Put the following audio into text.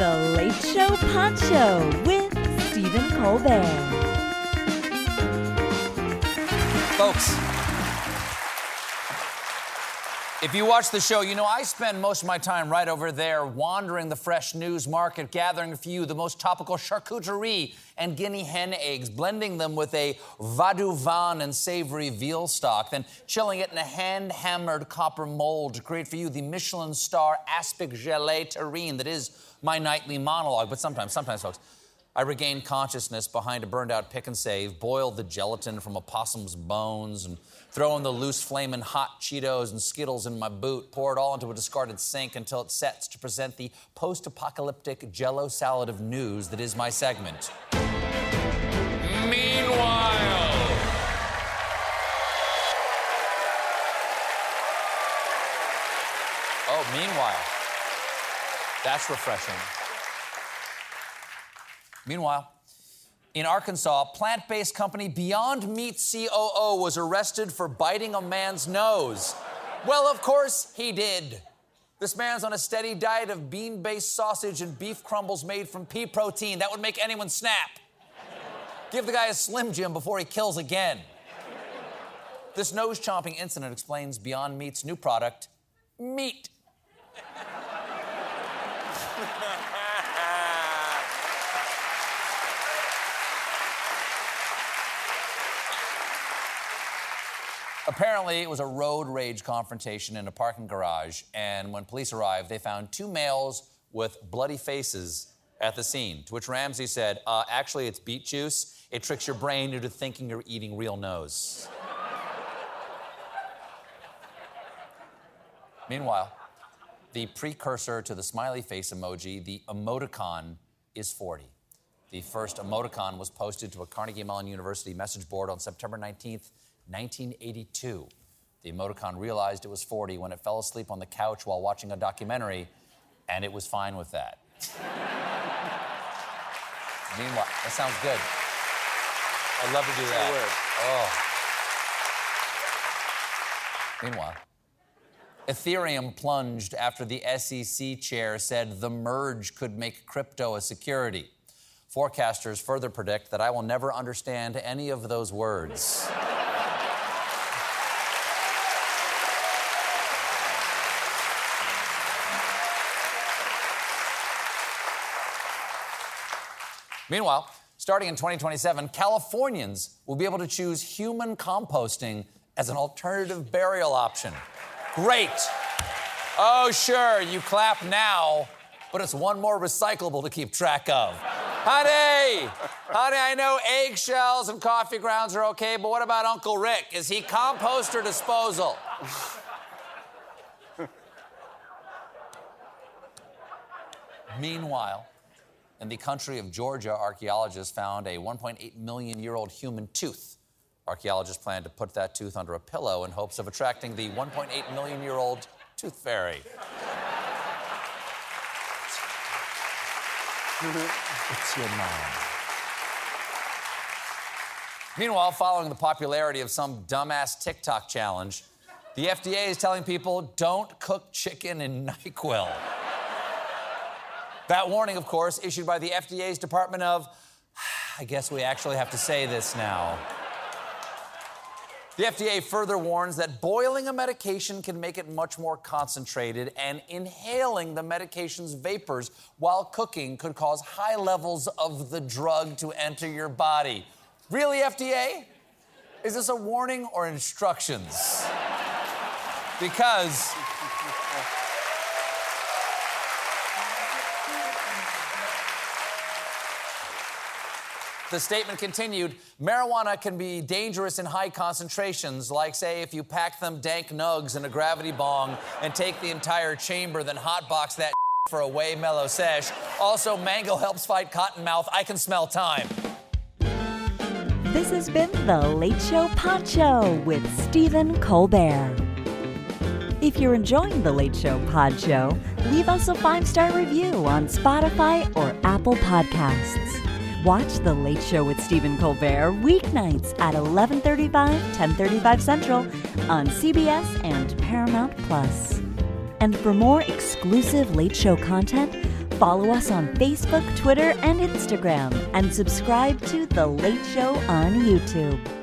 The Late Show Pod Show with Stephen Colbert. Folks, if you watch the show, you know I spend most of my time right over there wandering the fresh news market, gathering for you the most topical charcuterie and guinea hen eggs, blending them with a du and savory veal stock, then chilling it in a hand hammered copper mold to create for you the Michelin star aspic gelée terrine that is my nightly monologue. But sometimes, sometimes, folks, I regain consciousness behind a burned out pick and save, boil the gelatin from a possum's bones, and throw in the loose flaming hot Cheetos and Skittles in my boot, pour it all into a discarded sink until it sets to present the post apocalyptic jello salad of news that is my segment. Meanwhile. Oh, meanwhile. That's refreshing. Meanwhile, in Arkansas, plant based company Beyond Meat COO was arrested for biting a man's nose. Well, of course, he did. This man's on a steady diet of bean based sausage and beef crumbles made from pea protein. That would make anyone snap. Give the guy a Slim Jim before he kills again. This nose chomping incident explains Beyond Meat's new product, meat. Apparently, it was a road rage confrontation in a parking garage, and when police arrived, they found two males with bloody faces at the scene. To which Ramsey said, uh, Actually, it's beet juice. It tricks your brain into thinking you're eating real nose. Meanwhile, the precursor to the smiley face emoji, the emoticon, is 40. The first emoticon was posted to a Carnegie Mellon University message board on September 19th, 1982. The emoticon realized it was 40 when it fell asleep on the couch while watching a documentary, and it was fine with that. Meanwhile, that sounds good. I'd love to do that. Oh. Meanwhile, Ethereum plunged after the SEC chair said the merge could make crypto a security. Forecasters further predict that I will never understand any of those words. Meanwhile, starting in 2027, Californians will be able to choose human composting as an alternative burial option. Great. Oh, sure, you clap now, but it's one more recyclable to keep track of. honey, honey, I know eggshells and coffee grounds are okay, but what about Uncle Rick? Is he compost or disposal? Meanwhile, in the country of Georgia, archaeologists found a 1.8 million year old human tooth. Archaeologists plan to put that tooth under a pillow in hopes of attracting the 1.8 million year old tooth fairy. it's your mom. Meanwhile, following the popularity of some dumbass TikTok challenge, the FDA is telling people don't cook chicken in NyQuil. That warning, of course, issued by the FDA's Department of. I guess we actually have to say this now. The FDA further warns that boiling a medication can make it much more concentrated, and inhaling the medication's vapors while cooking could cause high levels of the drug to enter your body. Really, FDA? Is this a warning or instructions? Because The statement continued marijuana can be dangerous in high concentrations, like, say, if you pack them dank nugs in a gravity bong and take the entire chamber, then hotbox that for a way mellow sesh. Also, mango helps fight cotton mouth. I can smell time. This has been The Late Show Pod Show with Stephen Colbert. If you're enjoying The Late Show Pod Show, leave us a five star review on Spotify or Apple Podcasts. Watch The Late Show with Stephen Colbert weeknights at 11:35, 10:35 Central on CBS and Paramount Plus. And for more exclusive Late Show content, Follow us on Facebook, Twitter, and Instagram, and subscribe to The Late Show on YouTube.